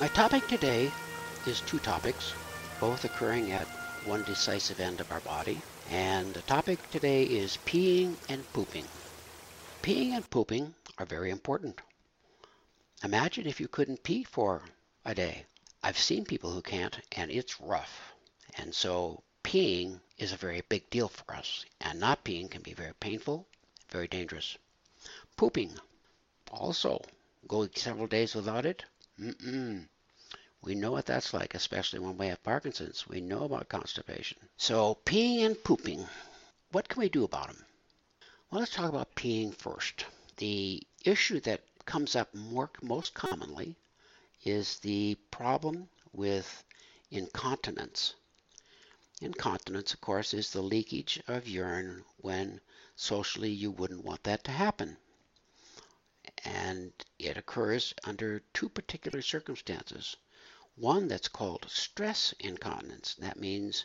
My topic today is two topics, both occurring at one decisive end of our body. And the topic today is peeing and pooping. Peeing and pooping are very important. Imagine if you couldn't pee for a day. I've seen people who can't, and it's rough. And so peeing is a very big deal for us, and not peeing can be very painful, very dangerous. Pooping, also, go several days without it. Mm-mm. We know what that's like, especially when we have Parkinson's. We know about constipation. So, peeing and pooping, what can we do about them? Well, let's talk about peeing first. The issue that comes up more, most commonly is the problem with incontinence. Incontinence, of course, is the leakage of urine when socially you wouldn't want that to happen. And it occurs under two particular circumstances one that's called stress incontinence. That means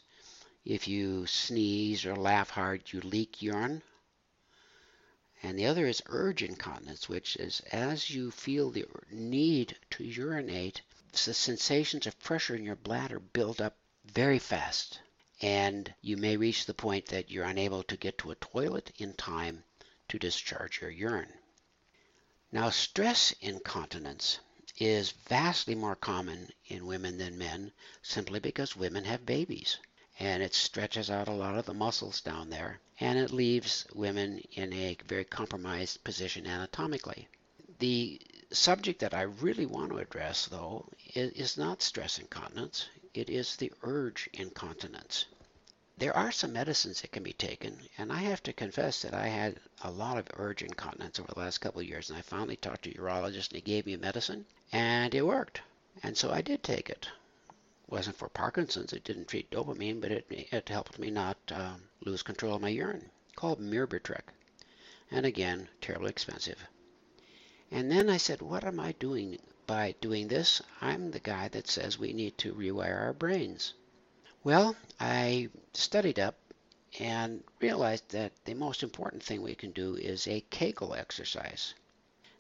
if you sneeze or laugh hard, you leak urine. And the other is urge incontinence, which is as you feel the need to urinate, the sensations of pressure in your bladder build up very fast. And you may reach the point that you're unable to get to a toilet in time to discharge your urine. Now, stress incontinence is vastly more common in women than men simply because women have babies. And it stretches out a lot of the muscles down there, and it leaves women in a very compromised position anatomically. The subject that I really want to address, though, is not stress incontinence, it is the urge incontinence. There are some medicines that can be taken, and I have to confess that I had a lot of urge incontinence over the last couple of years, and I finally talked to a urologist and he gave me a medicine, and it worked. And so I did take it. It wasn't for Parkinson's, it didn't treat dopamine, but it, it helped me not um, lose control of my urine, called Myrbetriq. And again, terribly expensive. And then I said, what am I doing by doing this? I'm the guy that says we need to rewire our brains. Well, I studied up and realized that the most important thing we can do is a Kegel exercise.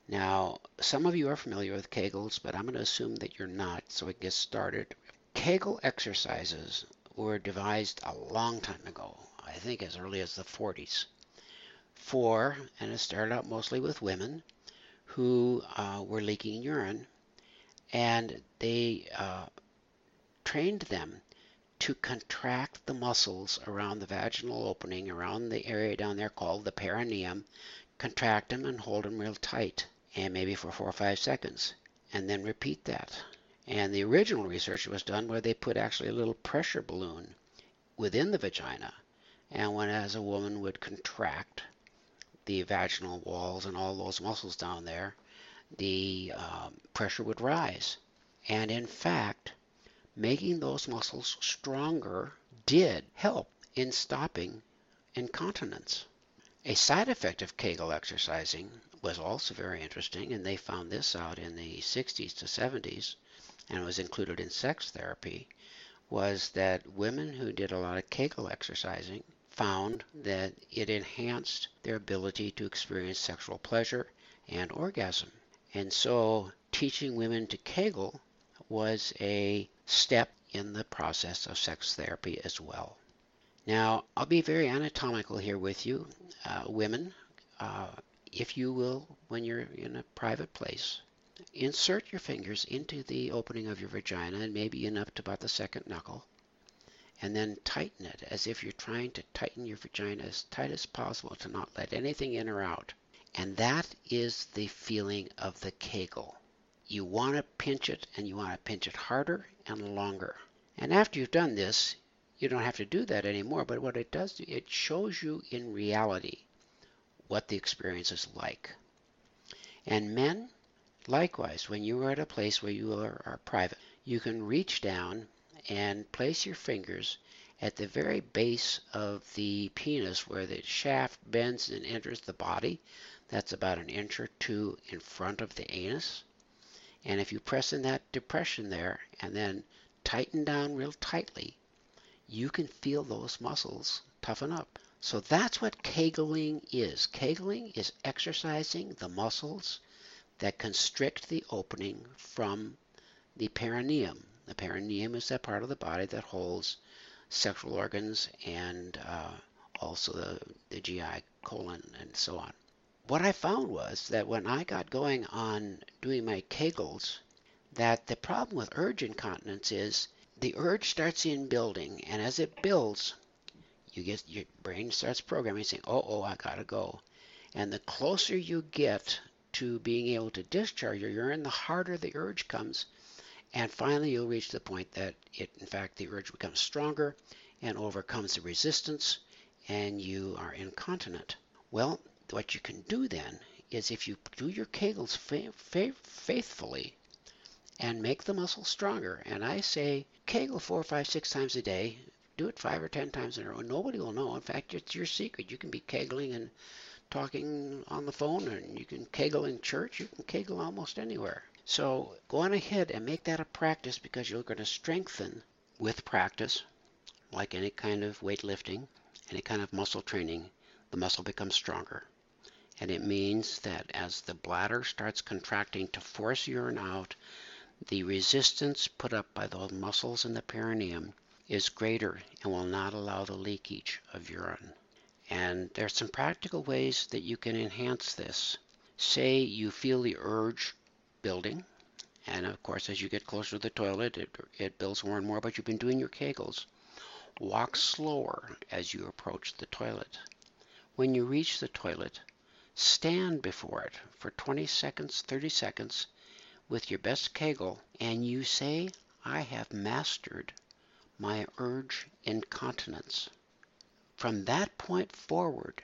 Now, some of you are familiar with Kegels, but I'm going to assume that you're not, so we get started. Kegel exercises were devised a long time ago, I think as early as the 40s, for, and it started out mostly with women who uh, were leaking urine, and they uh, trained them to contract the muscles around the vaginal opening, around the area down there called the perineum, contract them and hold them real tight, and maybe for four or five seconds, and then repeat that. And the original research was done where they put actually a little pressure balloon within the vagina, and when as a woman would contract the vaginal walls and all those muscles down there, the um, pressure would rise. And in fact, making those muscles stronger did help in stopping incontinence. A side effect of Kegel exercising was also very interesting, and they found this out in the 60s to 70s and was included in sex therapy, was that women who did a lot of Kegel exercising found that it enhanced their ability to experience sexual pleasure and orgasm. And so teaching women to Kegel was a step in the process of sex therapy as well. Now, I'll be very anatomical here with you, uh, women. Uh, if you will, when you're in a private place, insert your fingers into the opening of your vagina and maybe in up to about the second knuckle, and then tighten it as if you're trying to tighten your vagina as tight as possible to not let anything in or out. And that is the feeling of the Kegel you want to pinch it and you want to pinch it harder and longer. And after you've done this, you don't have to do that anymore, but what it does, it shows you in reality what the experience is like. And men, likewise, when you are at a place where you are, are private, you can reach down and place your fingers at the very base of the penis where the shaft bends and enters the body. That's about an inch or two in front of the anus. And if you press in that depression there and then tighten down real tightly, you can feel those muscles toughen up. So that's what Kegeling is. Kegeling is exercising the muscles that constrict the opening from the perineum. The perineum is that part of the body that holds sexual organs and uh, also the, the GI colon and so on. What I found was that when I got going on doing my Kegels, that the problem with urge incontinence is the urge starts in building, and as it builds, you get your brain starts programming, saying, "Oh, oh, I gotta go," and the closer you get to being able to discharge your urine, the harder the urge comes, and finally you'll reach the point that it, in fact, the urge becomes stronger and overcomes the resistance, and you are incontinent. Well, what you can do then is if you do your Kegels fa- fa- faithfully and make the muscle stronger. And I say Kegel four, five, six times a day. Do it five or ten times in a row. Nobody will know. In fact, it's your secret. You can be kegling and talking on the phone, and you can kegel in church. You can kegel almost anywhere. So go on ahead and make that a practice because you're going to strengthen with practice, like any kind of weightlifting, any kind of muscle training. The muscle becomes stronger. And it means that as the bladder starts contracting to force urine out, the resistance put up by the muscles in the perineum is greater and will not allow the leakage of urine. And there are some practical ways that you can enhance this. Say you feel the urge building, and of course, as you get closer to the toilet, it, it builds more and more, but you've been doing your kegels. Walk slower as you approach the toilet. When you reach the toilet, stand before it for 20 seconds, 30 seconds, with your best kegel and you say, I have mastered my urge incontinence. From that point forward,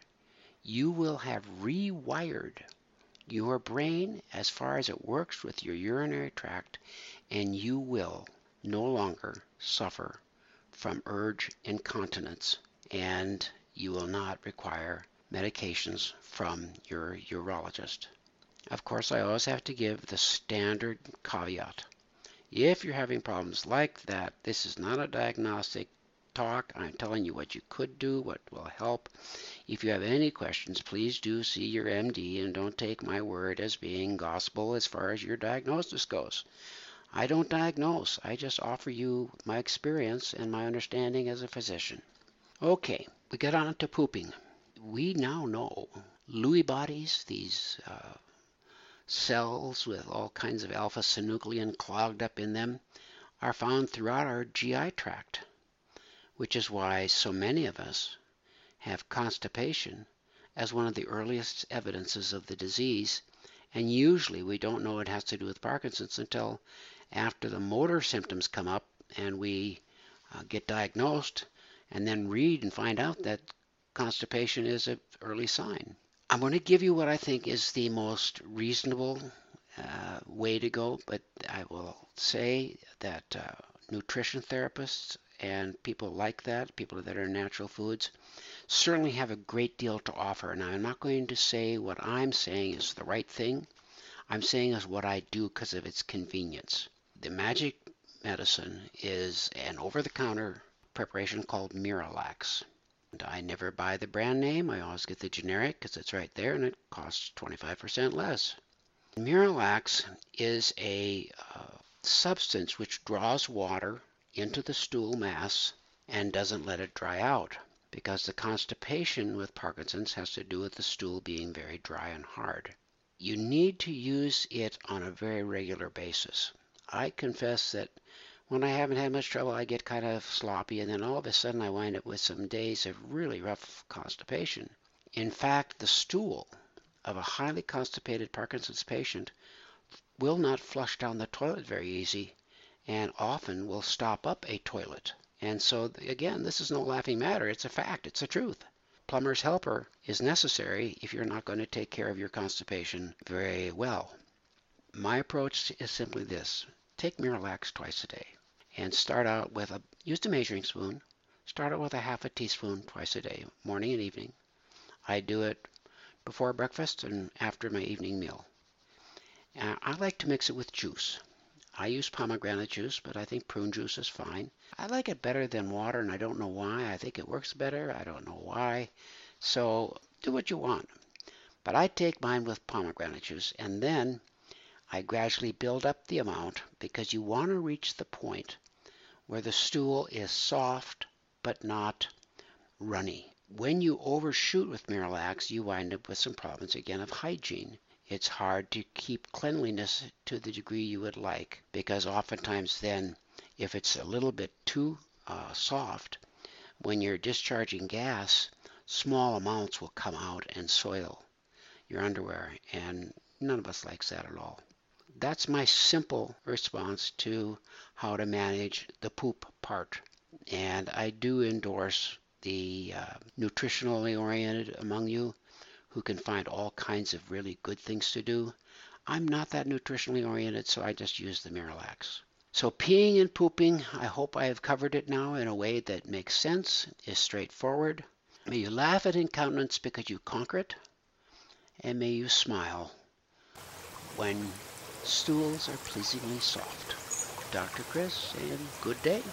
you will have rewired your brain as far as it works with your urinary tract, and you will no longer suffer from urge incontinence, and you will not require medications from your urologist. Of course, I always have to give the standard caveat. If you're having problems like that, this is not a diagnostic talk. I'm telling you what you could do, what will help. If you have any questions, please do see your MD and don't take my word as being gospel as far as your diagnosis goes. I don't diagnose, I just offer you my experience and my understanding as a physician. Okay, we get on to pooping. We now know Lewy bodies, these uh, cells with all kinds of alpha synuclein clogged up in them are found throughout our GI tract, which is why so many of us have constipation as one of the earliest evidences of the disease. And usually we don't know it has to do with Parkinson's until after the motor symptoms come up and we uh, get diagnosed and then read and find out that constipation is an early sign. I'm going to give you what I think is the most reasonable uh, way to go, but I will say that uh, nutrition therapists and people like that, people that are natural foods, certainly have a great deal to offer. Now, I'm not going to say what I'm saying is the right thing. I'm saying is what I do because of its convenience. The magic medicine is an over-the-counter preparation called Miralax. I never buy the brand name. I always get the generic because it's right there and it costs 25% less. Miralax is a uh, substance which draws water into the stool mass and doesn't let it dry out because the constipation with Parkinson's has to do with the stool being very dry and hard. You need to use it on a very regular basis. I confess that when I haven't had much trouble, I get kind of sloppy, and then all of a sudden I wind up with some days of really rough constipation. In fact, the stool of a highly constipated Parkinson's patient will not flush down the toilet very easy and often will stop up a toilet. And so, again, this is no laughing matter. It's a fact. It's a truth. Plumber's helper is necessary if you're not going to take care of your constipation very well. My approach is simply this. Take Miralax twice a day and start out with a, use a measuring spoon. Start out with a half a teaspoon twice a day, morning and evening. I do it before breakfast and after my evening meal. Uh, I like to mix it with juice. I use pomegranate juice, but I think prune juice is fine. I like it better than water, and I don't know why. I think it works better. I don't know why. So do what you want. But I take mine with pomegranate juice, and then I gradually build up the amount because you want to reach the point where the stool is soft but not runny. When you overshoot with Miralax, you wind up with some problems again of hygiene. It's hard to keep cleanliness to the degree you would like because oftentimes then if it's a little bit too uh, soft, when you're discharging gas, small amounts will come out and soil your underwear, and none of us likes that at all. That's my simple response to how to manage the poop part. And I do endorse the uh, nutritionally oriented among you who can find all kinds of really good things to do. I'm not that nutritionally oriented, so I just use the Miralax. So peeing and pooping, I hope I have covered it now in a way that makes sense, is straightforward. May you laugh at incontinence because you conquer it, and may you smile when stools are pleasingly soft. Dr. Chris, and good day.